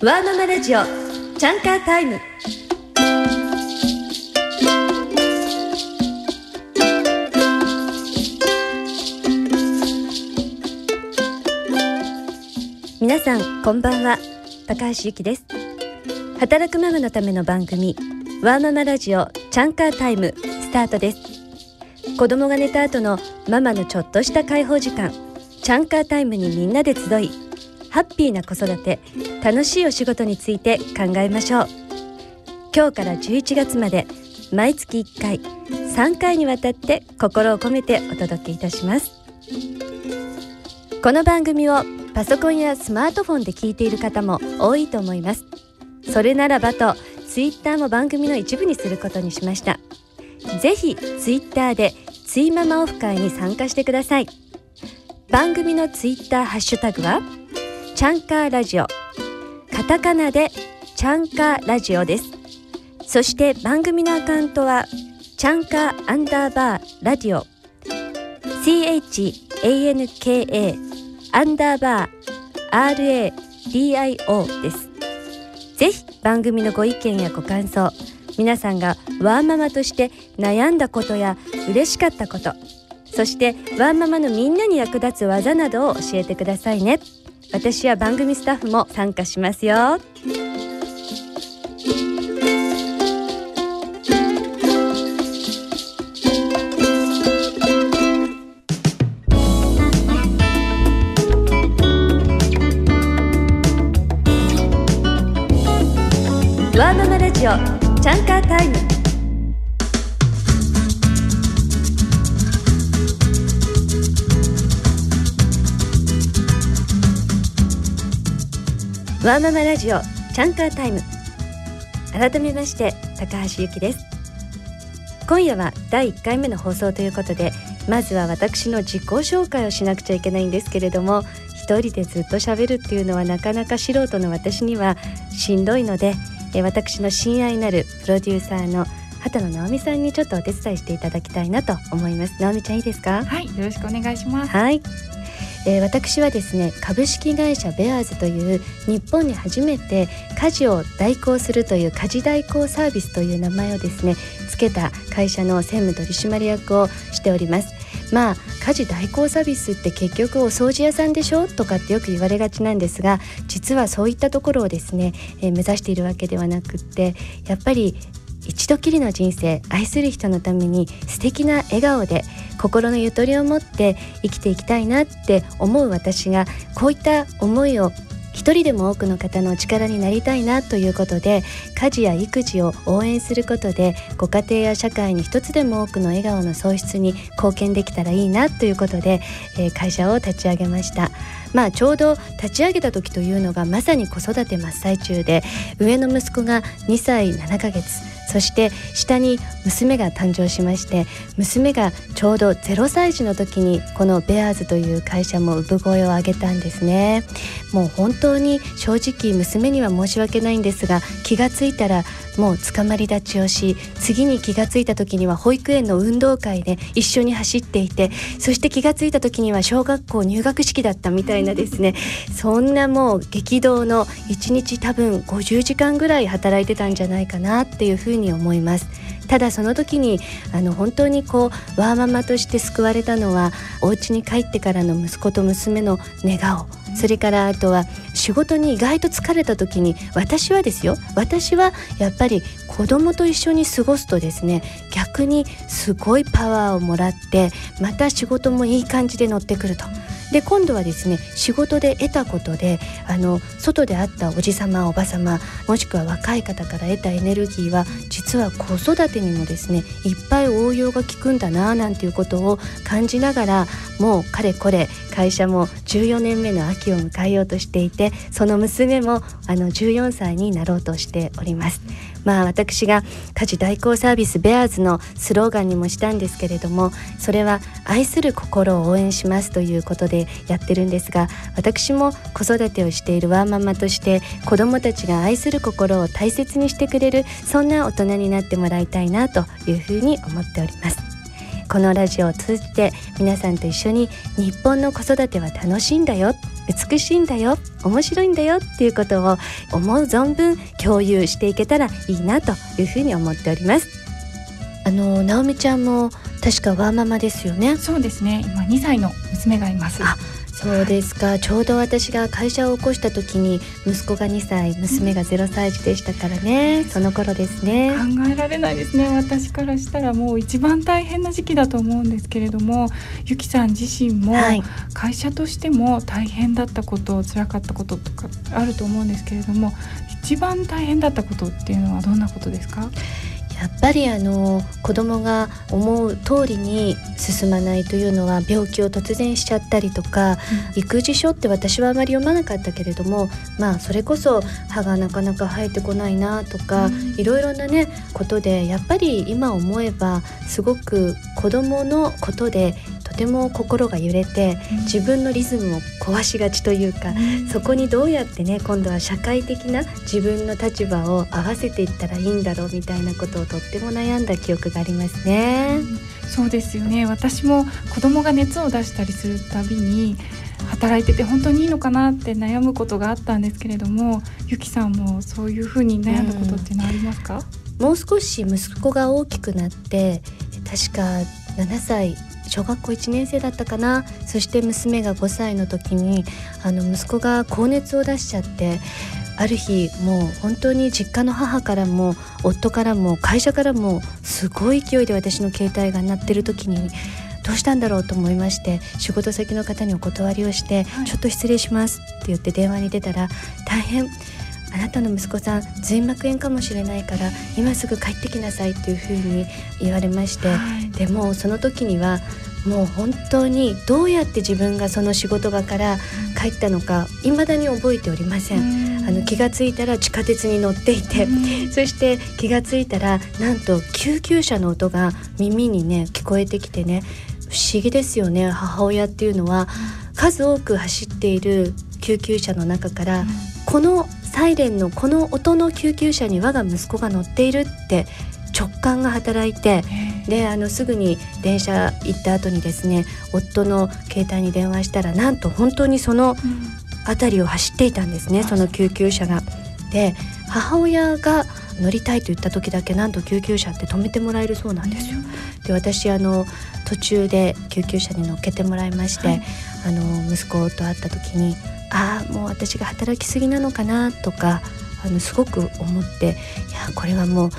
ワーママラジオチャンカータイム。皆さんこんばんは。高橋ゆきです。働くママのための番組ワーママラジオチャンカータイムスタートです。子供が寝た後のママのちょっとした解放時間チャンカータイムにみんなで集いハッピーな子育て楽しいお仕事について考えましょう。今日から11月まで毎月1回3回にわたって心を込めてお届けいたします。この番組をパソコンやスマートフォンで聞いている方も多いと思います。それならばとツイッターも番組の一部にすることにしました。ぜひツイッターでツイママオフ会に参加してください。番組のツイッターハッシュタグはチャンカーラジオ。カタカナでチャンカーラジオです。そして番組のアカウントはチャンカーアンダーバーラディオ CHANKA アンダーバー RADIO です。ぜひ番組のご意見やご感想皆さんがワーママとして悩んだことや嬉しかったことそしてワーママのみんなに役立つ技などを教えてくださいね。私や番組スタッフも参加しますよ。ワーママラジオチャンカータイム。改めまして高橋由紀です。今夜は第1回目の放送ということでまずは私の自己紹介をしなくちゃいけないんですけれども一人でずっと喋るっていうのはなかなか素人の私にはしんどいのでえ私の親愛なるプロデューサーの畑野直美さんにちょっとお手伝いしていただきたいなと思います。直美ちゃんいいですか？はい、よろしくお願いします。はい、えー私はですね株式会社ベアーズという日本に初めて家事を代行するという家事代行サービスという名前をですねつけた会社の専務取締役をしております。まあ家事代行サービスって結局お掃除屋さんでしょ？とかってよく言われがちなんですが実はそういったところをですね、えー目指しているわけではなくってやっぱり一度きりの人生愛する人のために素敵な笑顔で心のゆとりを持って生きていきたいなって思う私がこういった思いを一人でも多くの方の力になりたいなということで家事や育児を応援することでご家庭や社会に一つでも多くの笑顔の創出に貢献できたらいいなということで、えー会社を立ち上げました。まあちょうど立ち上げた時というのがまさに子育て真っ最中で上の息子が2歳7ヶ月そして下に娘が誕生しまして娘がちょうど0歳児の時にこのベアーズという会社も産声を上げたんですね。もう本当に正直娘には申し訳ないんですが気がついたらもう捕まり立ちをし次に気がついた時には保育園の運動会で一緒に走っていてそして気がついた時には小学校入学式だったみたいなですねそんなもう激動の1日多分50時間ぐらい働いてたんじゃないかなっていうふうに思います。ただその時にあの本当にこうワーママとして救われたのはお家に帰ってからの息子と娘の寝顔それからあとは仕事に意外と疲れた時に私はですよ私はやっぱり子供と一緒に過ごすとですね逆にすごいパワーをもらってまた仕事もいい感じで乗ってくると。で今度はですね仕事で得たことであの外で会ったおじさまおばさまもしくは若い方から得たエネルギーは実は子育てにもですねいっぱい応用が効くんだななんていうことを感じながらもうかれこれ会社も14年目の秋を迎えようとしていてその娘もあの14歳になろうとしております。まあ私が家事代行サービスベアーズのスローガンにもしたんですけれどもそれは愛する心を応援しますということでやってるんですが私も子育てをしているワーママとして子どもたちが愛する心を大切にしてくれるそんな大人になってもらいたいなというふうに思っております。このラジオを通じて皆さんと一緒に日本の子育ては楽しいんだよ美しいんだよ面白いんだよっていうことを思う存分共有していけたらいいなというふうに思っております。あの直美ちゃんも確かワーママですよね。そうですね。今2歳の娘がいます。あそうですか。ちょうど私が会社を起こした時に息子が2歳娘が0歳児でしたからね、その頃ですね。考えられないですね。私からしたらもう一番大変な時期だと思うんですけれどもゆきさん自身も会社としても大変だったこと、辛かったこととかあると思うんですけれども一番大変だったことっていうのはどんなことですか？やっぱりあの子供が思う通りに進まないというのは病気を突然しちゃったりとか、うん、育児書って私はあまり読まなかったけれどもまあそれこそ歯がなかなか生えてこないなとか、うん、いろいろなねことでやっぱり今思えばすごく子供のことでても心が揺れて自分のリズムを壊しがちというか、そこにどうやってね今度は社会的な自分の立場を合わせていったらいいんだろうみたいなことをとっても悩んだ記憶がありますね。そうですよね。私も子供が熱を出したりするたびに働いてて本当にいいのかなって悩むことがあったんですけれどもゆきさんもそういうふうに悩んだことっていうのはありますか、うん、もう少し息子が大きくなって確か7歳小学校1年生だったかな。そして娘が5歳の時にあの息子が高熱を出しちゃってある日もう本当に実家の母からも夫からも会社からもすごい勢いで私の携帯が鳴ってる時にどうしたんだろうと思いまして仕事先の方にお断りをして「ちょっと失礼します」って言って電話に出たら「大変あなたの息子さん髄膜炎かもしれないから今すぐ帰ってきなさいっていうふうに言われまして、はい、でもその時にはもう本当にどうやって自分がその仕事場から帰ったのか未だに覚えておりません。あの気がついたら地下鉄に乗っていて、そして気がついたらなんと救急車の音が耳にね聞こえてきてね不思議ですよね。母親っていうのは数多く走っている救急車の中からこのサイレンのこの音の救急車に我が息子が乗っているって直感が働いてであのすぐに電車行った後にですね夫の携帯に電話したらなんと本当にその辺りを走っていたんですね、うん、その救急車が。で母親が乗りたいと言った時だけなんと救急車って止めてもらえるそうなんですよ。で私あの途中で救急車に乗っけてもらいまして、はい、あの息子と会った時にああもう私が働きすぎなのかなとかあのすごく思っていやこれはもう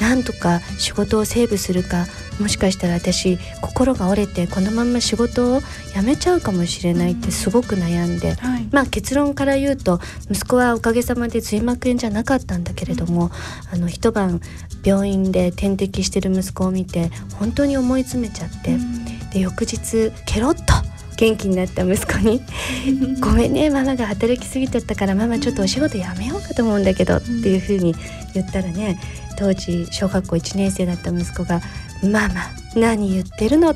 なんとか仕事をセーブするかもしかしたら私心が折れてこのまま仕事を辞めちゃうかもしれないってすごく悩んで、うんはい、まあ結論から言うと息子はおかげさまで髄膜炎じゃなかったんだけれども、うん、あの一晩病院で点滴してる息子を見て本当に思い詰めちゃって、うん、で翌日ケロッと元気になった息子に「ごめんねママが働きすぎちゃったからママちょっとお仕事辞めようかと思うんだけど」っていうふうに言ったらね当時小学校1年生だった息子が「ママ何言ってるの?」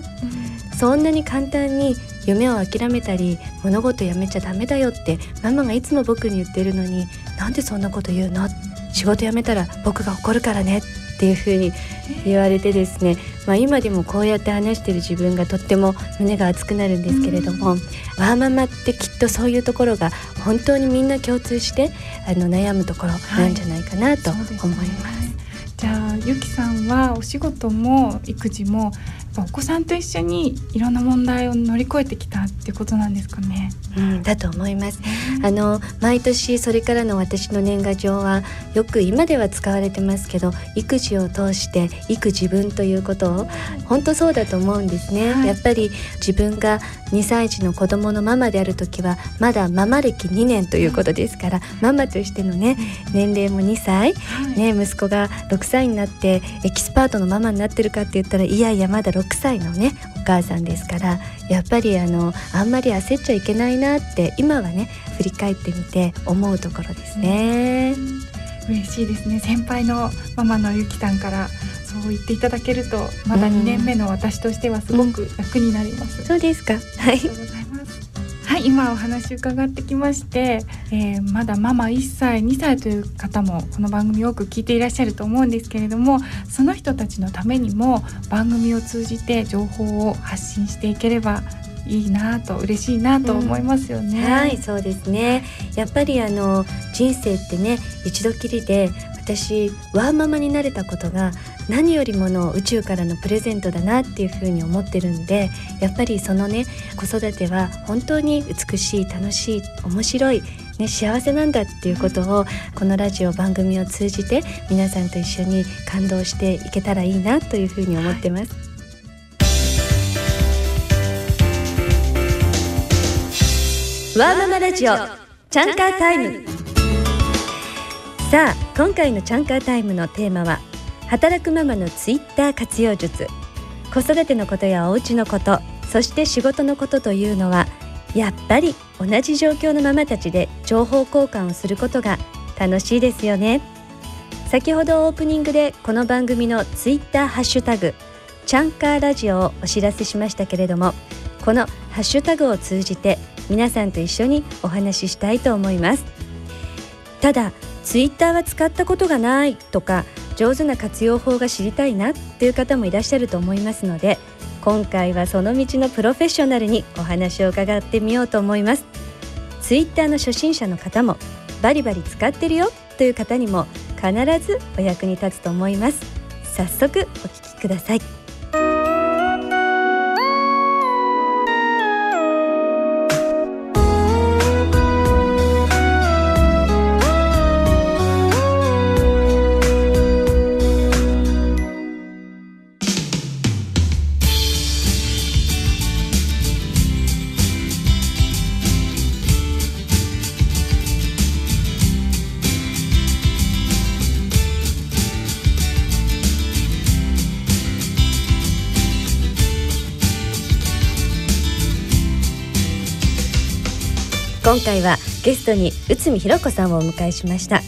そんなに簡単に夢を諦めたり物事やめちゃダメだよってママがいつも僕に言ってるのになんでそんなこと言うの仕事辞めたら僕が怒るからねっていうふうに言われてですね、まあ、今でもこうやって話してる自分がとっても胸が熱くなるんですけれども、ワーママってきっとそういうところが本当にみんな共通してあの悩むところなんじゃないかなと思います。はいじゃあゆきさんはお仕事も育児もお子さんと一緒にいろんな問題を乗り越えてきたっていうことなんですかね。うん、だと思います。あの毎年それからの私の年賀状はよく今では使われてますけど育児を通して育自分ということを本当そうだと思うんですね。はい、やっぱり自分が2歳児の子供のママである時はまだママ歴2年ということですから、ママとしてのね年齢も2歳、はい、ね息子が6歳になってエキスパートのママになってるかって言ったらいやいやまだ6歳のねお母さんですからやっぱりあのあんまり焦っちゃいけないなって今はね振り返ってみて思うところですね。嬉しいですね先輩のママのゆきさんからそう言っていただけるとまだ2年目の私としてはすごく楽になります。うん、そうですか。はい。はい、今お話伺ってきまして、えー、まだママ1歳2歳という方もこの番組よく聞いていらっしゃると思うんですけれどもその人たちのためにも番組を通じて情報を発信していければいいなと嬉しいなと思いますよね。うん、はいそうですねやっぱりあの人生ってね一度きりで私ワーママになれたことが何よりもの宇宙からのプレゼントだなっていうふうに思ってるんでやっぱりそのね子育ては本当に美しい楽しい面白いね、幸せなんだっていうことをこのラジオ番組を通じて皆さんと一緒に感動していけたらいいなというふうに思ってます。ワーママラジオチャンカータイムさあ今回のチャンカータイムのテーマは働くママのツイッター活用術。子育てのことやお家のことそして仕事のことというのはやっぱり同じ状況のママたちで情報交換をすることが楽しいですよね。先ほどオープニングでこの番組のツイッターハッシュタグチャンカーラジオをお知らせしましたけれどもこのハッシュタグを通じて皆さんと一緒にお話ししたいと思います。ただツイッターは使ったことがないとか上手な活用法が知りたいなっていう方もいらっしゃると思いますので今回はその道のプロフェッショナルにお話を伺ってみようと思います。ツイッターの初心者の方もバリバリ使ってるよという方にも必ずお役に立つと思います。早速お聞きください。今回はゲストに内海ひろ子さんをお迎えしました。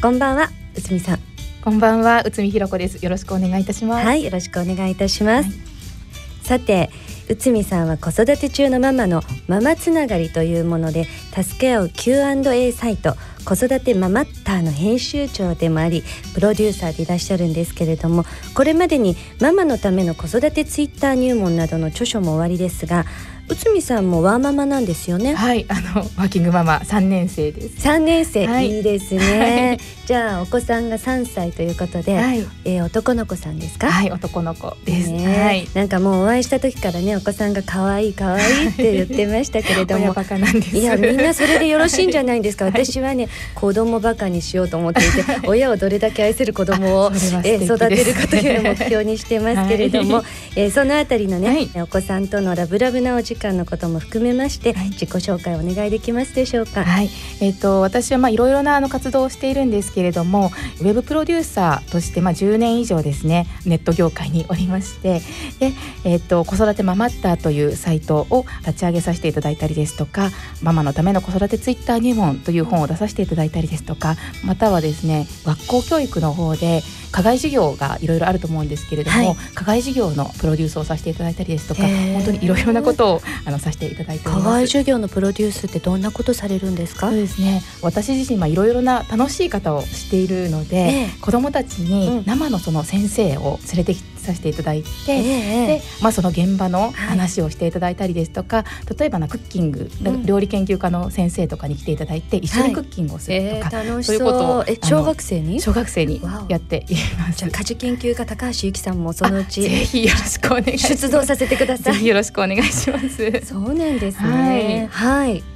こんばんは内海さん。こんばんは内海ひろ子です。よろしくお願いいたします。はいよろしくお願いいたします、はい、さて内海さんは子育て中のママのママつながりというもので助け合う Q&A サイト子育てママッターの編集長でもありプロデューサーでいらっしゃるんですけれどもこれまでにママのための子育てツイッター入門などの著書も終わりですが内海さんもワーママなんですよね。はいあのワーキングママ三年生です。三年生、はい、いいですね、はい、じゃあお子さんが三歳ということで、はい、えー、男の子さんですか？はい男の子です、ね、はい、なんかもうお会いした時からねお子さんが可愛い可愛いって言ってましたけれども。いやみんなそれでよろしいんじゃないですか、私はね子供バカにしようと思っていて 親をどれだけ愛する子供を、えー、育てるかという目標にしてますけれども、はい、えー、そのあたりのね、お子さんとのラブラブなお時間のことも含めまして、はい、自己紹介お願いできますでしょうか？はい、えっ、ー、と私はまあいろいろなあの活動をしているんですけれども、ウェブプロデューサーとしてまあ10年以上ですねネット業界におりまして、でえっ、ー、と子育てママッターというサイトを立ち上げさせていただいたりですとか、ママのための子育てツイッター入門という本を出させていただいたりですとか、またはですね学校教育の方で課外授業がいろいろあると思うんですけれども、はい、課外授業のプロデュースをさせていただいたりですとか本当にいろいろなことをあのさせていただいて課外授業のプロデュースってどんなことされるんですか？そうですね。私自身いろいろな楽しい方をしているので、えー、子どもたちに生のその先生を連れてきてさせていただいて、えー、で、まあ、その現場の話をしていただいたりですとか、はい、例えばなクッキング、うん、料理研究家の先生とかに来ていただいて一緒にクッキングをするとか、はい、えー、そう。いうことを小学生に？小学生にやっています。じゃあ家事研究家高橋由紀さんもそのうちぜひよろしくお願い出動させてください。よろしくお願いします。そうなんですね。はい、はい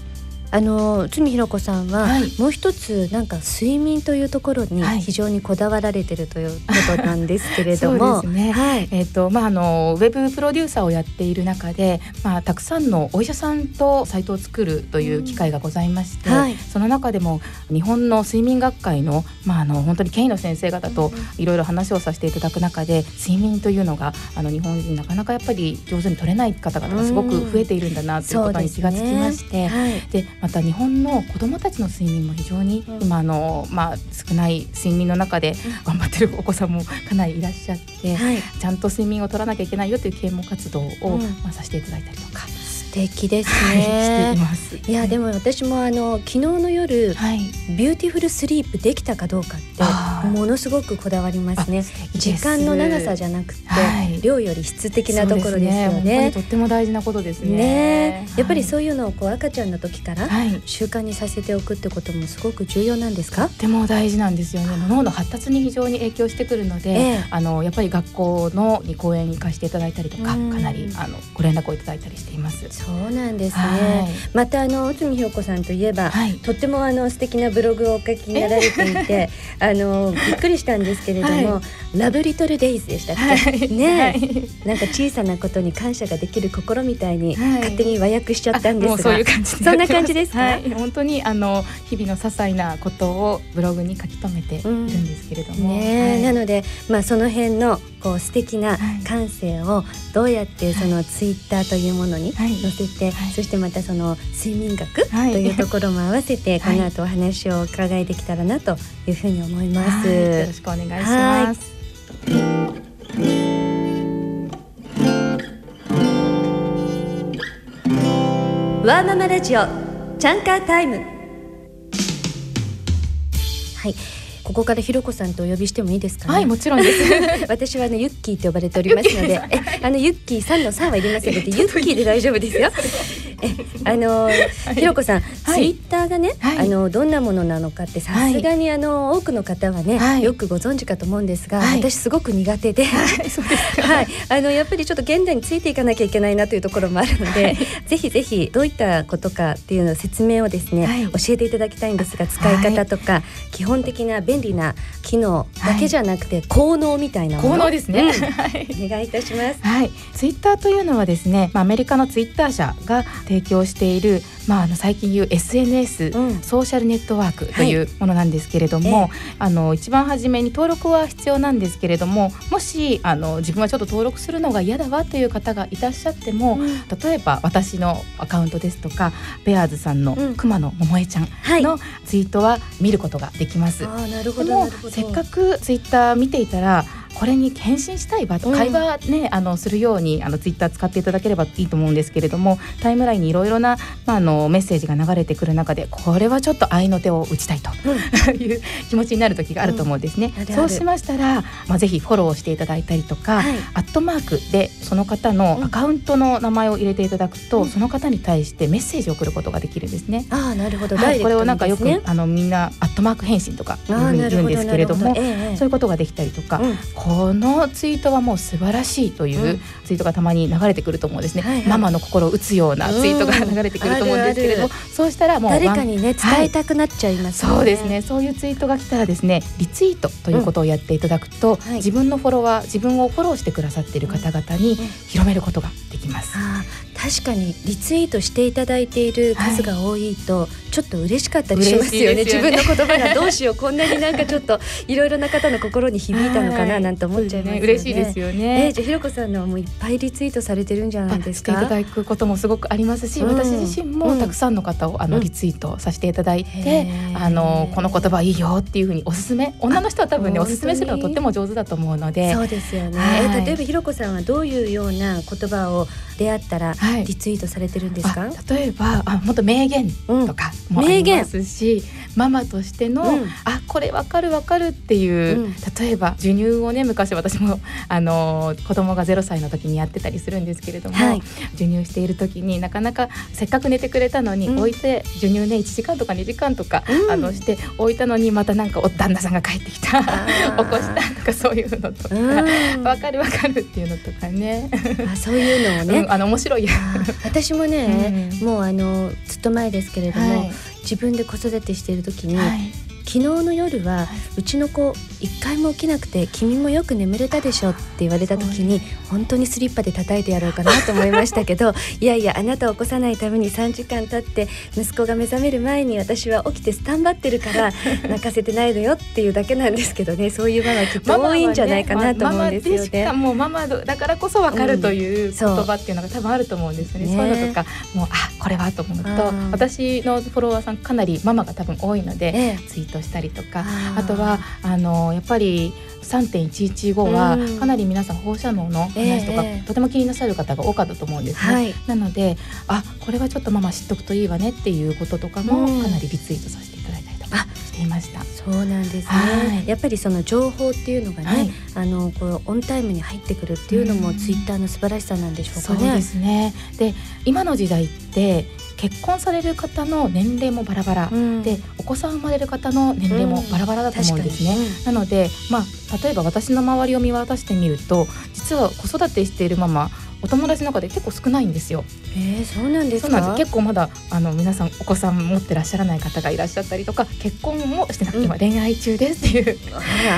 あの内海ひろ子さんは、はい、もう一つなんか睡眠というところに非常にこだわられてるということなんですけれども、ね、はい、えっ、ー、とまああのウェブプロデューサーをやっている中で、まあたくさんのお医者さんとサイトを作るという機会がございまして、うんはい、その中でも日本の睡眠学会のまああの本当に権威の先生方といろいろ話をさせていただく中で、睡眠というのがあの日本人なかなかやっぱり上手に取れない方々がすごく増えているんだなということに気がつきまして、で、ね。はい、また日本の子どもたちの睡眠も非常に、今あの、まあ、少ない睡眠の中で頑張ってるお子さんもかなりいらっしゃって、はい、ちゃんと睡眠を取らなきゃいけないよという啓蒙活動を、まあ、させていただいたりとか。素敵ですね。はい、いやでも私もあの昨日の夜、はい、 beautiful sleep できたかどうかってものすごくこだわりますね。時間の長さじゃなくて、はい、量より質的なところですよね、ね、とっても大事なことですね、ね、やっぱりそういうのをこう赤ちゃんの時から習慣にさせておくってこともすごく重要なんですか、とっても大事なんですよね。脳の発達に非常に影響してくるので、えー、あのやっぱり学校のに講演に行かせていただいたりとかかなりあのご連絡をいただいたりしていますそうなんですね、はい、またあの内海ひろ子さんといえば、はい、とってもあの素敵なブログをお書きになられていて、あのびっくりしたんですけれども、はい、ラブリトルデイズでしたっけ、はい、ね、なんか小さなことに感謝ができる心みたいに勝手に和訳しちゃったんですが、そういう感じそんな感じですか、本当にあの日々の些細なことをブログに書き留めているんですけれども、うん、ね、なのでまあその辺のこう素敵な感性をどうやってそのツイッターというものに載せて、そしてまたその睡眠学というところも合わせて、この後お話を伺いできたらなというふうに思います。よろしくお願いします。ワーママラジオチャンカータイム。はい。ここからひろこさんとお呼びしてもいいですか、ね、はいもちろんです。私はあのユッキーと呼ばれておりますので。えあのユッキーさんのさんはいりませんのでユッキーで大丈夫ですよ。え あの、はい、ひろこさん、はい、ツイッターがね、はい、あのどんなものなのかってさすがにあの多くの方はね、よくご存知かと思うんですが、私すごく苦手で、はい、あのやっぱりちょっと現代についていかなきゃいけないなというところもあるので、ぜひぜひどういったことかっていうのを説明をですね、教えていただきたいんですが、使い方とか、基本的な便利な機能だけじゃなくて、効能みたいな効能ですね、うん、お願いいたします。はい、ツイッターというのはですね、まあアメリカのツイッター社が提供している、まあ、あの最近言う SNS、うん、ソーシャルネットワークというものなんですけれども、はい、あの一番初めに登録は必要なんですけれどももしあの自分はちょっと登録するのが嫌だわという方がいらっしゃっても、うん、例えば私のアカウントですとかベアーズさんの熊野桃江ちゃんのツイートは見ることができます。はい、なるほどせっかくツイッター見ていたらこれに返信したい場と会話ね、あのするようにあのツイッター使っていただければいいと思うんですけれどもタイムラインにいろいろな、まあ、あのメッセージが流れてくる中でこれはちょっと愛の手を打ちたいと いう気持ちになる時があると思うんですね。うん、そうしましたら、まあ、ぜひフォローしていただいたりとか、はい、アットマークでその方のアカウントの名前を入れていただくと、うん、その方に対してメッセージを送ることができるんですね。あなるほど、はい、これをなんかよくあのみんなアットマーク返信とか言うんですけれども、ええ、そういうことができたりとか、うん、このツイートはもう素晴らしいというツイートがたまに流れてくると思うんですね、はいはい、ママの心を打つようなツイートが流れてくると思うんですけれども、そうしたらもう誰かにね伝えたくなっちゃいます、ね。はい、そうですね。そういうツイートが来たらですねリツイートということをやっていただくと、うん。はい、自分のフォロワー自分をフォローしてくださっている方々に広めることができます。確かにリツイートしていただいている数が多いと、ちょっと嬉しかったりしますよね、ね、自分の言葉がどうしようこんなになんかちょっといろいろな方の心に響いたのかななんて思っちゃいますよね、嬉しいですよね、えー、じゃあひろこさんのもういっぱいリツイートされてるんじゃないですか？いただくこともすごくありますし、うん、私自身もたくさんの方をあのリツイートさせていただいて、うん、あのこの言葉いいよっていうふうにおすすめ女の人は多分ねおすすめするのとっても上手だと思うので。そうですよね、はい、例えばひろこさんはどういうような言葉を出会ったらリツイートされてるんですか、はい、例えばあ本当名言とかもありますし、うん、ママとしての、うん、あこれわかるわかるっていう、うん、例えば授乳をね昔私もあの子供が0歳の時にやってたりするんですけれども、はい、授乳している時になかなかせっかく寝てくれたのに、置いて授乳ね1時間とか2時間とか、あのして置いたのにまたなんかお旦那さんが帰ってきた起こしたとかそういうのとか。わかるわかるっていうのとかね。あそういうのをね、あの面白い。私もね、うん、もうあのずっと前ですけれども、はい、自分で子育てしている時に、はい昨日の夜はうちの子一回も起きなくて君もよく眠れたでしょって言われた時に本当にスリッパで叩いてやろうかなと思いましたけど いやいやあなたを起こさないために3時間経って息子が目覚める前に私は起きてスタンバってるから 泣かせてないのよっていうだけなんですけどね。そういうママきっと多いんじゃないかなと思うんですよね。ママもママだからこそ分かるという言葉っていうのが多分あると思うんですよね。うん、そういうのとかもうあこれはと思うと私のフォロワーさんかなりママが多分多いので、ええ、トしたりとかあとはあのやっぱり3.115はかなり皆さん放射能の話とか、えー、とても気になさる方が多かったと思うんですね。はい、なのであこれはちょっとママ知っとくといいわねっていうこととかもかなりリツイートさせていただいたりとかしていました。そうなんですね、はい、やっぱりその情報っていうのがね、はい、あのこうオンタイムに入ってくるっていうのもツイッターの素晴らしさなんでしょうかね。そうですね。で今の時代って結婚される方の年齢もバラバラ、うん、でお子さん生まれる方の年齢もバラバラだと思うんですね。うん、なので、まあ、例えば私の周りを見渡してみると実は子育てしているママお友達の中で結構少ないんですよ。えー、そうなんですか？結構まだあの皆さんお子さん持ってらっしゃらない方がいらっしゃったりとか結婚もしてなくて、今恋愛中ですっていう。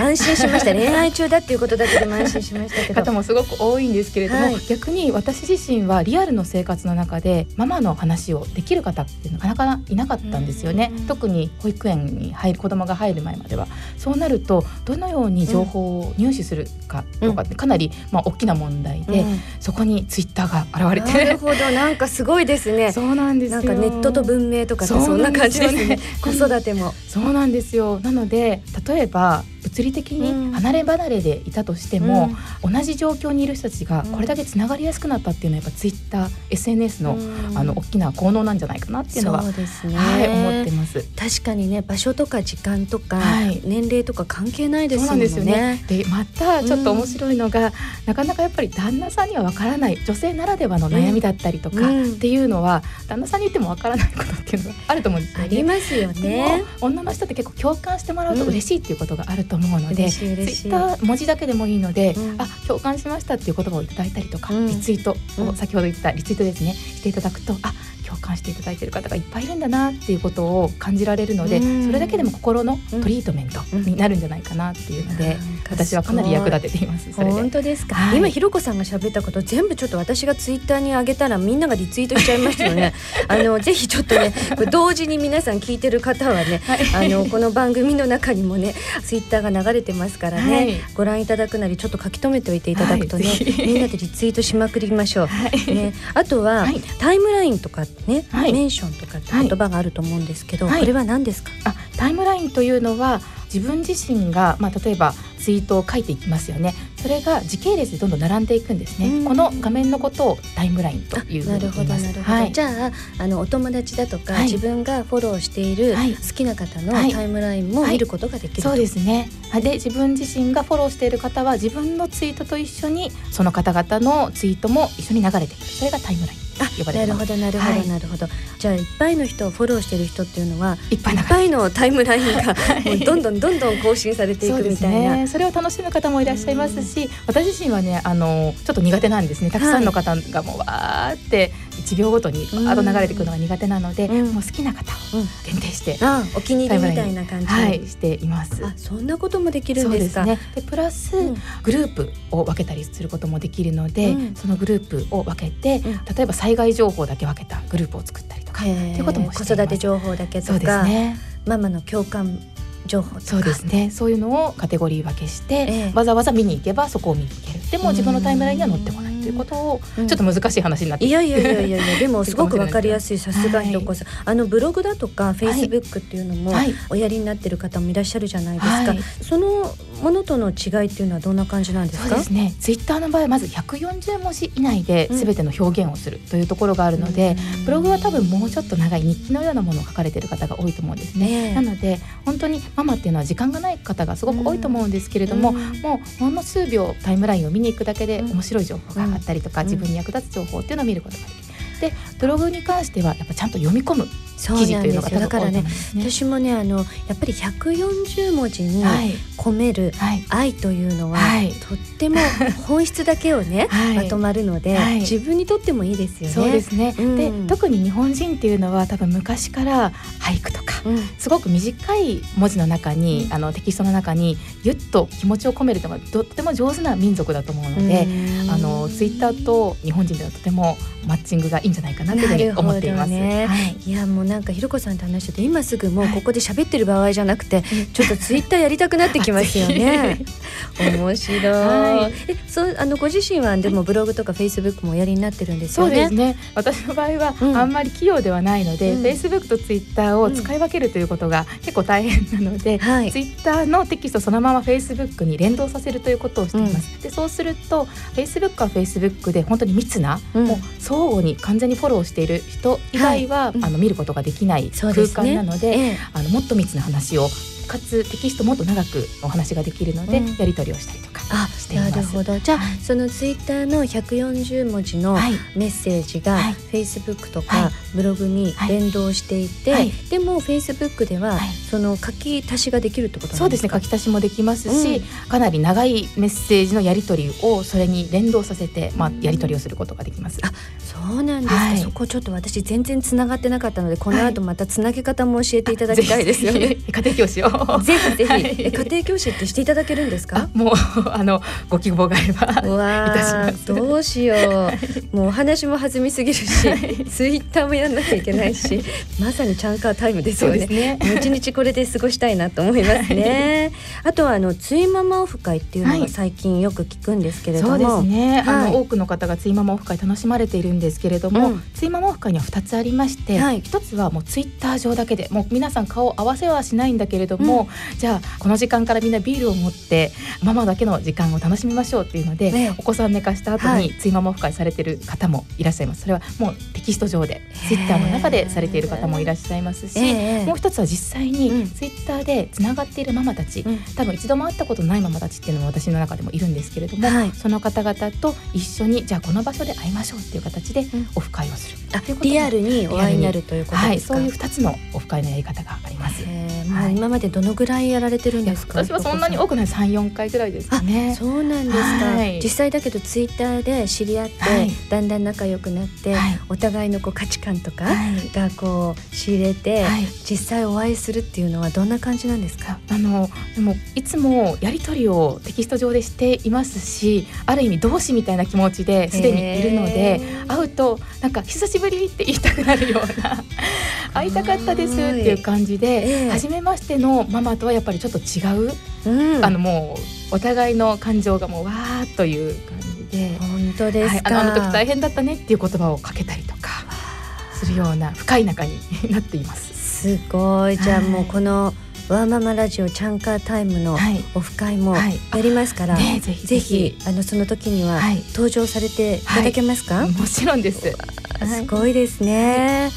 安心しました。恋愛中だっていうことだけでも安心しましたけど。方もすごく多いんですけれども、はい、逆に私自身はリアルの生活の中でママの話をできる方ってなかなかいなかったんですよね、特に保育園に入る子供が入る前までは。そうなるとどのように情報を入手するかとかってかなり、まあ、大きな問題で、うん、そこにツイッターが現れて。なるほどなんかすごいですね。そうなんですなんかネットと文明とかそんな感じですね。子育ても。そうなんですよ。なので例えば物理的に離れ離れでいたとしても、うん、同じ状況にいる人たちがこれだけつながりやすくなったっていうのはやっぱツイッター SNS の,、あの大きな効能なんじゃないかなっていうのはそうですね、はい、思ってます。確かにね場所とか時間とか、はい、年齢とか関係ないですもんね。でね。でまたちょっと面白いのが、なかなかやっぱり旦那さんにはわからない女性ならではの悩みだったりとかっていうのは、旦那さんに言ってもわからないことっていうのがあると思うんですよね。ありますよね。女の人って結構共感してもらうと嬉しいっていうことがあると思うので、ツイッター文字だけでもいいので、うん、あ共感しましたっていう言葉をいただいたりとか、うん、リツイートを、先ほど言ったリツイートですねしていただくとあ共感していただいている方がいっぱいいるんだなっていうことを感じられるので、それだけでも心のトリートメントになるんじゃないかなっていうので、私はかなり役立てています。本当ですか、はい、今ひろこさんが喋ったこと全部ちょっと私がツイッターに上げたらみんながリツイートしちゃいましたよね。あのぜひちょっとね同時に皆さん聞いてる方はね、はい、あのこの番組の中にもねツイッターが流れてますからね、はい、ご覧いただくなりちょっと書き留めておいていただくとね、みんなでリツイートしまくりましょう。ね、あとは、タイムラインとかね、メンションとかって言葉があると思うんですけど、これは何ですか？あタイムラインというのは自分自身が、まあ、例えばツイートを書いていきますよね。それが時系列でどんどん並んでいくんですね。この画面のことをタイムラインというなるほどなるほど、はい、じゃああのお友達だとか、はい、自分がフォローしている好きな方のタイムラインも見ることができる、そうですね。で自分自身がフォローしている方は自分のツイートと一緒にその方々のツイートも一緒に流れてく。るそれがタイムライン呼ばれなるほどなるほどなるほど、はい、じゃあいっぱいの人をフォローしてる人っていうのはいっぱいいっぱいのタイムラインが もうどんどんどんどん更新されていくみたいな。そ,、ね、それを楽しむ方もいらっしゃいますし私自身はねあのちょっと苦手なんですね。たくさんの方がもうわーって1秒ごとにあと流れていくのが苦手なので、もう好きな方を限定して、あお気に入りみたいな感じ、はい、しています。あそんなこともできるんですかね。でプラス、グループを分けたりすることもできるので、そのグループを分けて、例えば災害情報だけ分けたグループを作ったりとかっていうことも子育て情報だけとか、ね、ママの共感情報そうですね。そういうのをカテゴリー分けして、えー、わざわざ見に行けばそこを見に行ける。でも自分のタイムラインには載ってこないということをちょっと難しい話になって、いやいやいやいやいやでも すごくわかりやすいさすがひろこさ。ん、はい、あのブログだとかフェイスブックっていうのもおやりになってる方もいらっしゃるじゃないですか、はい、そのものとの違いっていうのはどんな感じなんですか？そうですね。ツイッターの場合はまず140文字以内で全ての表現をするというところがあるので、うん、ブログは多分もうちょっと長い日記のようなものを書かれてる方が多いと思うんですね、なので本当にママっていうのは時間がない方がすごく多いと思うんですけれども、うん、もうほんの数秒タイムラインを見に行くだけで面白い情報があったりとか、自分に役立つ情報っていうのを見ることができる。でブログに関してはやっぱちゃんと読み込む記事というのがだからね、私もねあのやっぱり140文字に込める愛というのは、はい、とっても 本質だけをね、はい、まとまるので、はい、自分にとってもいいですよね。そうですね、うん、で特に日本人っていうのは多分昔から俳句とか、うん、すごく短い文字の中に、うん、あのテキストの中にゆっと気持ちを込めるのがとっても上手な民族だと思うので、あのツイッターと日本人ではとてもマッチングがいいんじゃないかなというふうに思っています。ね、い。やもうなんかひろこさんと話してて今すぐもうここで喋ってる場合じゃなくて、はい、ちょっとツイッターやりたくなってきますよね。面白い。はい、えそうあのご自身はでもブログとかフェイスブックもおやりになってるんですよね。そうですね。私の場合はあんまり器用ではないので、フェイスブックとツイッターを使い分けるということが結構大変なので、はい、ツイッターのテキストそのままフェイスブックに連動させるということをしています。うん、でそうするとフェイスブックはフェイスブックで本当に密な、うん、もう相互に完全にフォローしている人以外は、はい、あの見ることができない空間なので、ねええ、あのもっと密な話をかつテキストもっと長くお話ができるので、うん、やり取りをしたりとかしています。なるほど。じゃあ、はい、そのツイッターの140文字のメッセージが、はい、フェイスブックとかブログに連動していて、はい、でもフェイスブックでは、その書き足しができるってことそうですね。書き足しもできますし、うん、かなり長いメッセージのやり取りをそれに連動させて、まあ、やり取りをすることができます。あそうなんですか、そこちょっと私全然つながってなかったのでこの後またつなげ方も教えていただきたいですよね。家庭教師を ぜひぜひ、家庭教師ってしていただけるんですか？もう あのご希望があればわどうしよう。もうお話も弾みすぎるし、ツイッターもやんなきゃいけないしまさにチャンカータイムですよね。ね。一日これで過ごしたいなと思いますね。あとはあのツイママオフ会っていうのが最近よく聞くんですけれども、そうですね、あの多くの方がツイママオフ会楽しまれているんですけれども、うん、ツイママオフ会には2つありまして、はい、1つはもうツイッター上だけでもう皆さん顔を合わせはしないんだけれども、うん、じゃあこの時間からみんなビールを持ってママだけの時間を楽しみましょうっていうので、ね、お子さん寝かした後にツイママオフ会されてる方もいらっしゃいます。それはもうテキスト上でツイッターの中でされている方もいらっしゃいますし、もう一つは実際にツイッターでつながっているママたち、うん、多分一度も会ったことないママたちっていうのも私の中でもいるんですけれども、はい、その方々と一緒にじゃあこの場所で会いましょうっていう形でオフ会をする、うん、リアルにお会いになるということはい、そういう二つのオフ会のやり方があります。まあ、今までどのぐらいやられてるんですか？私はそんなに多くない。三四回ぐらいですかね。そうなんですか、はい、実際だけどツイッターで知り合って、はい、だんだん仲良くなって、はい、お互いのこう価値観とかがこう仕入れて、実際お会いするっていうのはどんな感じなんですか？あのでもいつもやり取りをテキスト上でしていますし、ある意味同志みたいな気持ちですでにいるので、会うとなんか久しぶりって言いたくなるような会いたかったですっていう感じで、初めましてのママとはやっぱりちょっと違う、うん、あのもうお互いの感情がもうわーという感じで本当ですか、はい、あの時大変だったねっていう言葉をかけたりとかするような深い仲になっています。すごい。じゃあもうこの、ワーママラジオチャンカータイムのオフ会もやりますから、はいはいね、ぜひ。ぜひあのその時には登場されてい。ただけますか、もちろんです。すごいですね、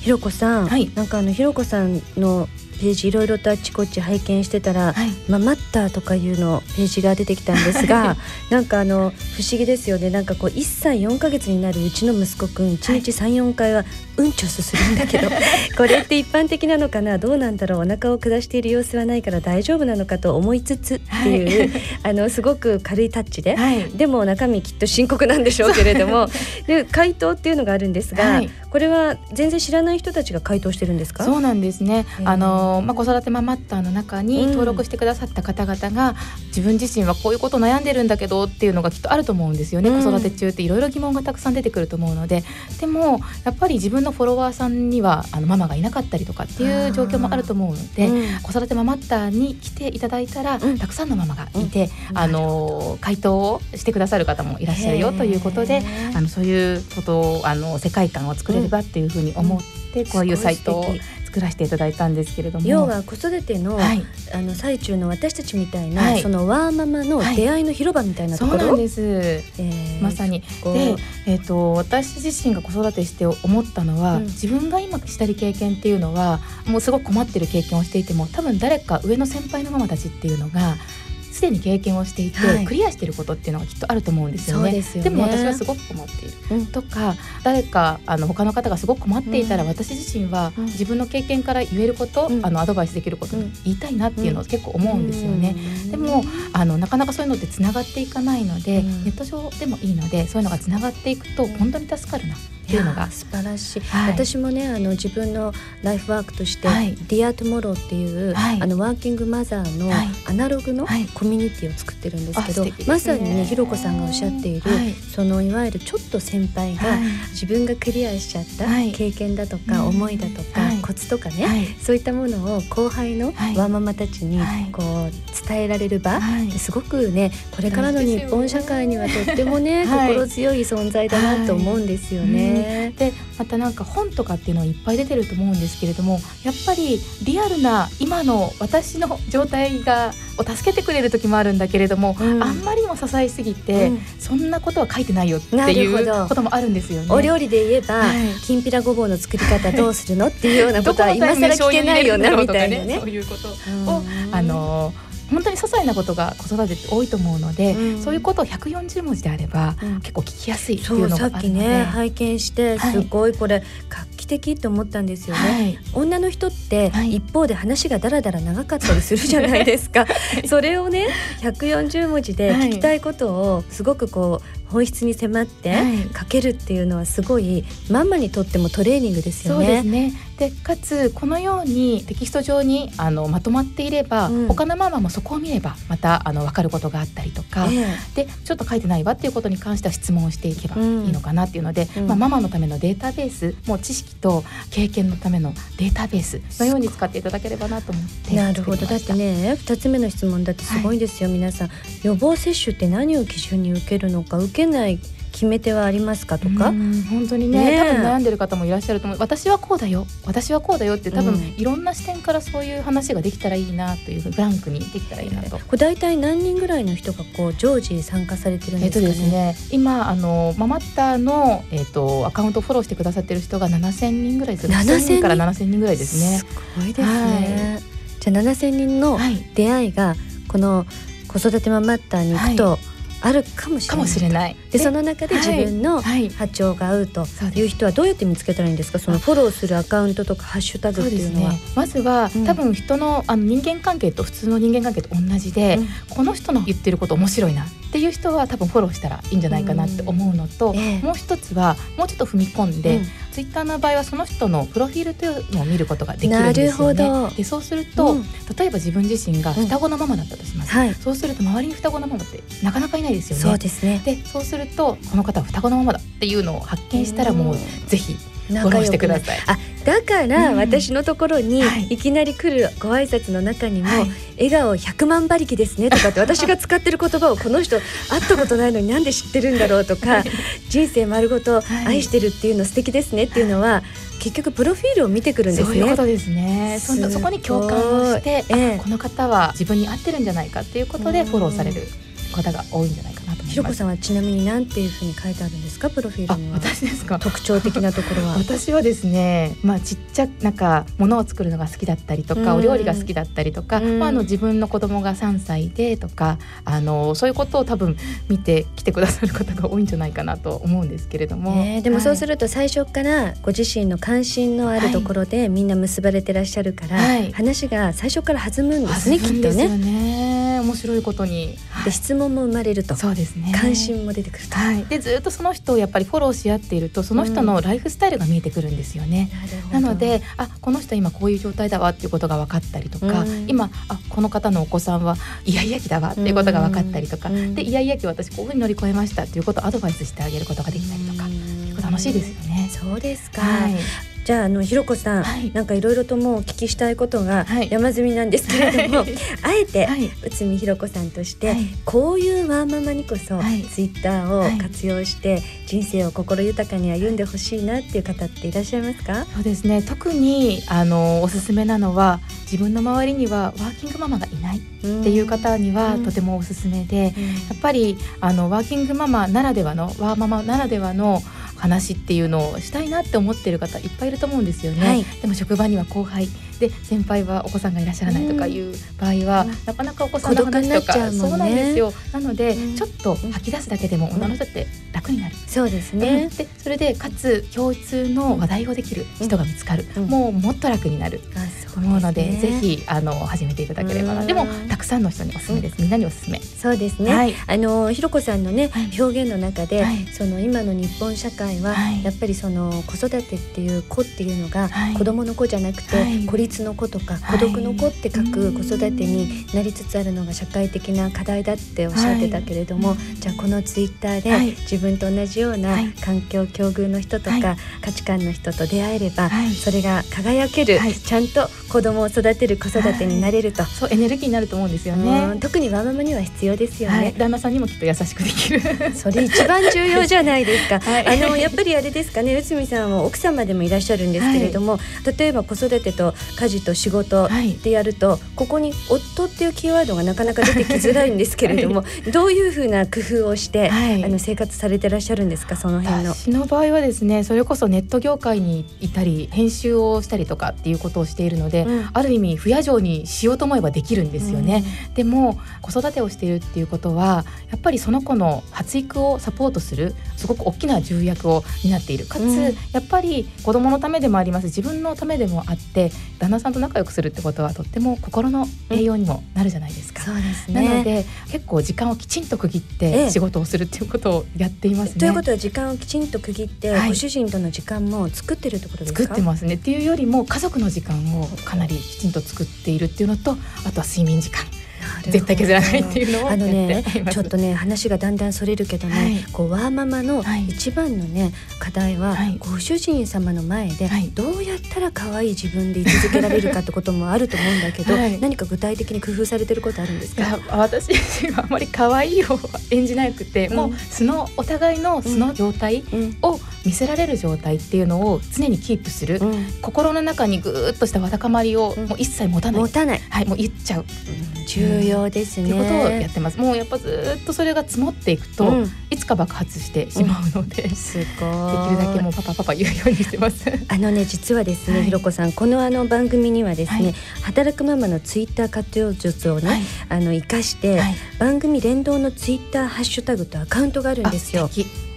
ひろこさん、なんかあのひろこさんのページいろいろとあっちこっち拝見してたら、はい、まあ、マッターとかいうのページが出てきたんですが なんかあの不思議ですよね。なんかこう1歳4か月になるうちの息子くん1日34回はうんちょすするんだけど これって一般的なのかな？どうなんだろう？お腹を下している様子はないから大丈夫なのかと思いつつっていう、はい、あのすごく軽いタッチで、はい、でも中身きっと深刻なんでしょうけれども で回答っていうのがあるんですが、これは全然知らない人たちが回答してるんですか？そうなんですね。あの、まあ、子育てママッターの中に登録してくださった方々が、うん、自分自身はこういうこと悩んでるんだけどっていうのがきっとあると思うんですよね、うん、子育て中っていろいろ疑問がたくさん出てくると思うので。でもやっぱり自分のフォロワーさんにはあのママがいなかったりとかっていう状況もあると思うので、うん、子育てママッターに来ていただいたら、たくさんのママがいて、あの回答をしてくださる方もいらっしゃるよということであのそういうことをあの世界観を作れればっていうふうに思ってこういうサイトを作らせていただいたんですけれども。要は子育てのはい、あの最中の私たちみたいな、はい、そのワーママの出会いの広場みたいなところ、はい、そうなんです、えー、まさに。で、えーと、私自身が子育てして思ったのは、うん、自分が今したり経験っていうのはもうすごく困ってる経験をしていても多分誰か上の先輩のママたちっていうのがすでに経験をしていて、はい、クリアしていることっていうのがきっとあると思うんですよね。でね。でも私はすごく困っている、うん、とか誰かあの他の方がすごく困っていたら、うん、私自身は自分の経験から言えること、うん、あのアドバイスできること、言いたいなっていうのを結構思うんですよね。でもあのなかなかそういうのってつながっていかないので、ネット上でもいいのでそういうのがつながっていくと本当に助かるな。っていうのが。素晴らしい、はい、私もねあの自分のライフワークとして「はい、 Dear Tomorrow っていう、はい、あのワーキングマザーのアナログのコミュニティを作ってるんですけど、ね、まさにねひろこさんがおっしゃっている、そのいわゆるちょっと先輩が自分がクリアしちゃった経験だとか、思いだとか、コツとかね、そういったものを後輩のワーママたちにこう伝えられる場、すごくねこれからの日本社会にはとってもね、心強い存在だなと思うんですよね。ね。でまたなんか本とかっていうのはいっぱい出てると思うんですけれどもやっぱりリアルな今の私の状態がを助けてくれる時もあるんだけれども、うん、あんまりにも支えすぎて、うん、そんなことは書いてないよっていうこともあるんですよね。お料理で言えば、はい、きんぴらごぼうの作り方どうするのっていうようなことは今更聞けないよなみたいなね。そういうことを、あのー本当に些細なことが子育てって多いと思うので、うん、そういうことを140文字であれば、うん、結構聞きやすいっていうのがあるので。さっきね拝見してすごいこれ画期的って思ったんですよね、はい、女の人って一方で話がだらだら長かったりするじゃないですか、はい、それをね140文字で聞きたいことをすごくこう本質に迫って書けるっていうのはすごいママにとってもトレーニングですよね。そうですね。でかつこのようにテキスト上にあのまとまっていれば、うん、他のママもそこを見ればまたあの分かることがあったりとか、えー、でちょっと書いてないわっていうことに関しては質問をしていけばいいのかなっていうので、うん、まあ、ママのためのデータベースもう知識と経験のためのデータベースのように使っていただければなと思ってなるほど。だってね2つ目の質問だってすごいですよ、はい、皆さん予防接種って何を基準に受けるのか受けない決め手はありますかとか？本当にね、ね、多分悩んでる方もいらっしゃると思う。私はこうだよ。私はこうだよって多分、いろんな視点からそういう話ができたらいいなというブランクにできたらいいなと。これ大体何人ぐらいの人がこう常時参加されてるんですか、ね、えっとですね今あのママッタのえっ、とアカウントフォローしてくださってる人が7000人ぐらいです。7 0人？から7000人ぐらいですね。すごいですね。はい、じゃあ7000人の出会いがこの子育てママッターに行くと、はいあるかもしれない。しれない。でその中で自分の波長が合うという人はどうやって見つけたらいいんですか？そのフォローするアカウントとかハッシュタグっていうのは。ね、まずは、うん、多分人のあの人間関係と普通の人間関係と同じで、うん、この人の言ってること面白いなっていう人は多分フォローしたらいいんじゃないかなって思うのと、うん。えー、もう一つはもうちょっと踏み込んで、ツイッターの場合はその人のプロフィールというのを見ることができるんですよね。でそうすると、例えば自分自身が双子のママだったとします、はい、そうすると周りに双子のママってなかなかいないですよね。そうですね。でそうするとこの方は双子のままだっていうのを発見したらもうぜひフォローしてください。あだから私のところにい。きなり来るご挨拶の中にも「笑顔100万馬力ですね」とかって 私が使ってる言葉をこの人会ったことないのになんで知ってるんだろうとか人生丸ごと愛してるっていうの素敵ですねっていうのは結局プロフィールを見てくるんですね。そういうことですね。そそこに共感をして、ええ、この方は自分に合ってるんじゃないかっていうことでフォローされる方が多いんじゃないかな。ひろこさんはちなみに何ていうふうに書いてあるんですか？プロフィールには。私ですか？特徴的なところは。私はですね、まあちっちゃなんか物を作るのが好きだったりとか、お料理が好きだったりとか、まああの自分の子供が3歳でとか、あのそういうことを多分見てきてくださる方が多いんじゃないかなと思うんですけれども。えー、でもそうすると最初からご自身の関心のあるところでみんな結ばれてらっしゃるから、はい、話が最初から弾むんですね、きっとね。面白いことに、で質問も生まれると。そうですね関心も出てくると、はい、でずっとその人をやっぱりフォローし合っているとその人のライフスタイルが見えてくるんですよね、うん、なのであこの人今こういう状態だわっていうことが分かったりとか、うん、今あこの方のお子さんはイヤイヤ期だわっていうことが分かったりとか、うん、でイヤイヤ期私こういうふうに乗り越えましたっていうことをアドバイスしてあげることができたりとか、結構楽しいですよね。そうですか、はいじゃああのひろこさん、はい、なんかいろいろともうお聞きしたいことが山積みなんですけれども、はい、あえて、はい、内海ひろこさんとして、はい、こういうワーママにこそ、ツイッターを活用して人生を心豊かに歩んでほしいなっていう方っていらっしゃいますか？そうですね。特にあのおすすめなのは自分の周りにはワーキングママがいないっていう方にはとてもおすすめで、うん、やっぱりあのワーキングママならではのワーママならではの話っていうのをしたいなって思ってる方いっぱいいると思うんですよね、はい、でも職場には後輩で先輩はお子さんがいらっしゃらないとかいう場合は、うん、なかなかお子さんの話とか、ね、そうなんですよ。なので、うん、ちょっと吐き出すだけでも女の人って楽になる、そうですね、でそれでかつ共通の話題をできる人が見つかる、もうもっと楽になる。と思うので、ね、ぜひあの始めていただければなでもたくさんの人におすすめです、みんなにおすすめ。そうですね、はい、あのひろこさんのね、はい、表現の中で、はい、その今の日本社会は、やっぱりその子育てっていう子っていうのが、子供の子じゃなくて、孤立の子とか孤独の子って書く子育てになりつつあるのが社会的な課題だっておっしゃってたけれども、じゃあこのツイッターで自分と同じような環境境遇の人とか、価値観の人と出会えれば、それが輝ける、ちゃんと子供を育てる子育てになれると、そうエネルギーになると思うんですよね。特にワーママには必要ですよね、はい、旦那さんにもきっと優しくできる。それ一番重要じゃないですか、はい、あのやっぱりあれですかね。内海さんは奥様でもいらっしゃるんですけれども、はい、例えば子育てと家事と仕事でやると、ここに夫っていうキーワードがなかなか出てきづらいんですけれども、どういうふうな工夫をして、あの生活されてらっしゃるんですかその辺の？私の場合はですねそれこそネット業界にいたり編集をしたりとかっていうことをしているので、うん、ある意味不夜城にしようと思えばできるんですよね、うん、でも子育てをしているっていうことはやっぱりその子の発育をサポートするすごく大きな重役を担っている。かつ、うん、やっぱり子供のためでもあります。自分のためでもあって旦那さんと仲良くするってことはとっても心の栄養にもなるじゃないですか、そうですね、なので結構時間をきちんと区切って仕事をするっていうことをやっていますね、ということは時間をきちんと区切って、はい、ご主人との時間も作ってるってことですか？作ってますね。っていうよりも家族の時間をかなりきちんと作っているっていうのとあとは睡眠時間絶対削らないっていうのをあのねちょっとね話がだんだんそれるけどね、はい、こうワーママの一番のね、課題は、はい、ご主人様の前でどうやったら可愛い自分で居続けられるかってこともあると思うんだけど、はい、何か具体的に工夫されてることあるんですか？私はあまり可愛いを演じなくて、うん、もう素のお互いの素の状態を見せられる状態っていうのを常にキープする、うん、心の中にぐっとしたわだかまりをもう一切持たない、持たない、はい、もう言っちゃう、重要ですね。ってことをやってます。もうやっぱずっとそれが積もっていくと、うん、いつか爆発してしまうので、うん、すごいできるだけもうパパパパ言うようにしてます。あのね実はですね、はい、ひろこさんこのあの番組にはですね、はい、働くママのツイッター活用術をね、はい、あの生かして、番組連動のツイッターハッシュタグとアカウントがあるんですよ。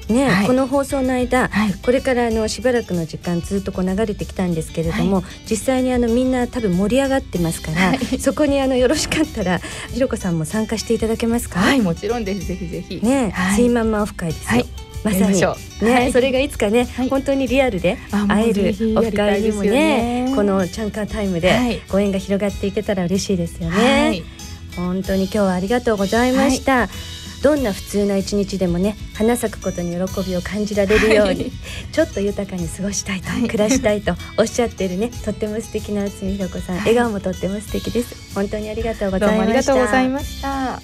ね、はい、この放送の間、はい、これからあのしばらくの時間ずっとこう流れてきたんですけれども、はい、実際にあのみんな多分盛り上がってますから、そこにあのよろしかったらひろこさんも参加していただけますか？はいもちろんです。ぜひぜひ。ね、はい、スイマンマオフ会ですよ、まさに。ね、それがいつかね、本当にリアルで会えるオフ会にもねこのチャンカータイムでご縁が広がっていけたら嬉しいですよね、本当に今日はありがとうございました、どんな普通な一日でもね花咲くことに喜びを感じられるように、はい、ちょっと豊かに過ごしたいと、はい、暮らしたいと おっしゃってるねとっても素敵な内海ひろ子さん、はい、笑顔もとっても素敵です。本当にありがとうございました。ありがとうございました。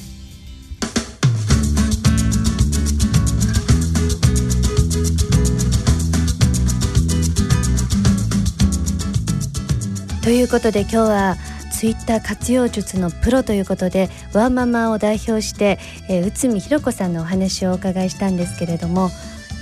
ということで今日はツイッター活用術のプロということでワンママを代表して、えー、内海ひろ子さんのお話をお伺いしたんですけれども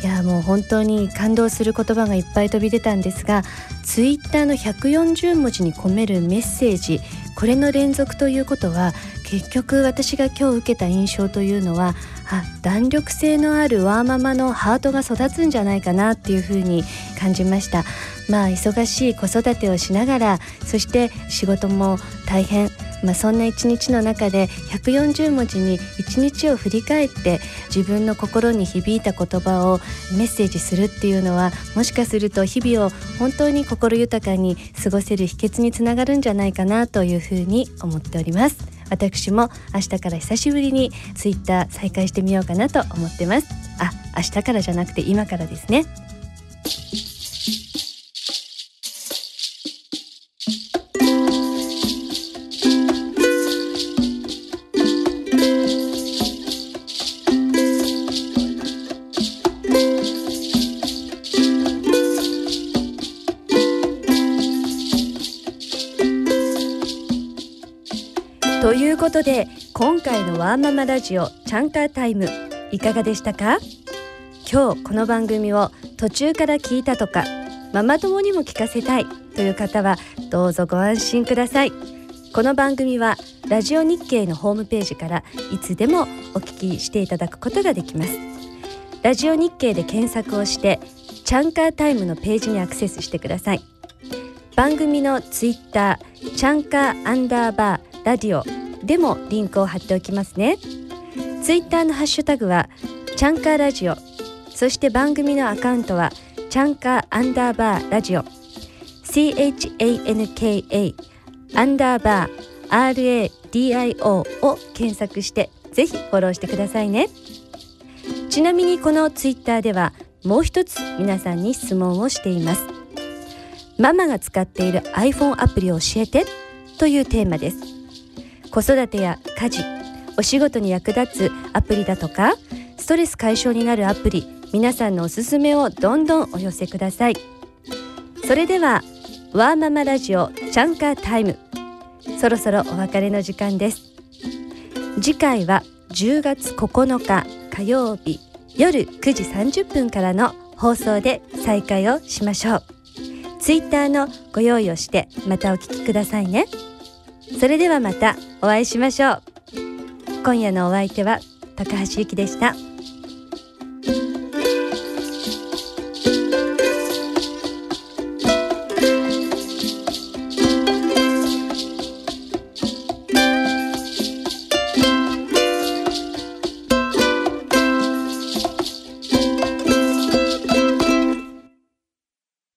いやもう本当に感動する言葉がいっぱい飛び出たんですがツイッターの140文字に込めるメッセージこれの連続ということは結局私が今日受けた印象というのはあ弾力性のあるワーママのハートが育つんじゃないかなっていうふうに感じました。まあ忙しい子育てをしながらそして仕事も大変。まあ、そんな一日の中で140文字に一日を振り返って自分の心に響いた言葉をメッセージするっていうのはもしかすると日々を本当に心豊かに過ごせる秘訣につながるんじゃないかなというふうに思っております。私も明日から久しぶりにツイッター再開してみようかなと思ってます。あ明日からじゃなくて今からですね。ことで今回のワーママラジオチャンカータイムいかがでしたか？今日この番組を途中から聞いたとかママ友にも聞かせたいという方はどうぞご安心ください。この番組はラジオ日経のホームページからいつでもお聞きしていただくことができます。ラジオ日経で検索をしてチャンカータイムのページにアクセスしてください。番組のツイッターチャンカーアンダーバーラディオでもリンクを貼っておきますね。ツイッターのハッシュタグはチャンカーラジオ。そして番組のアカウントはチャンカーアンダーバーラジオ。CHANKA アンダーバー RADIO を検索してぜひフォローしてくださいね。ちなみにこのツイッターではもう一つ皆さんに質問をしています。ママが使っている iPhone アプリを教えてというテーマです。子育てや家事お仕事に役立つアプリだとかストレス解消になるアプリ皆さんのおすすめをどんどんお寄せください。それではワーママラジオチャンカータイム。そろそろお別れの時間です。次回は10月9日火曜日夜9時30分からの放送で再開をしましょう。ツイッターのご用意をしてまたお聞きくださいね。それではまたお会いしましょう今夜のお相手は高橋ゆきでした。